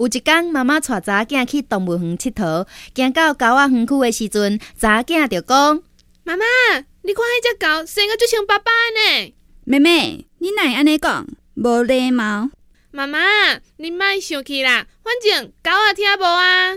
有一天，妈妈带查囝去动物园佚佗，行到狗仔园区的时阵，查囝就讲：“妈妈，你看迄只狗生个就像爸爸呢。”妹妹，你哪会安尼讲？无礼貌。妈妈，你莫生气啦，反正狗仔听无啊。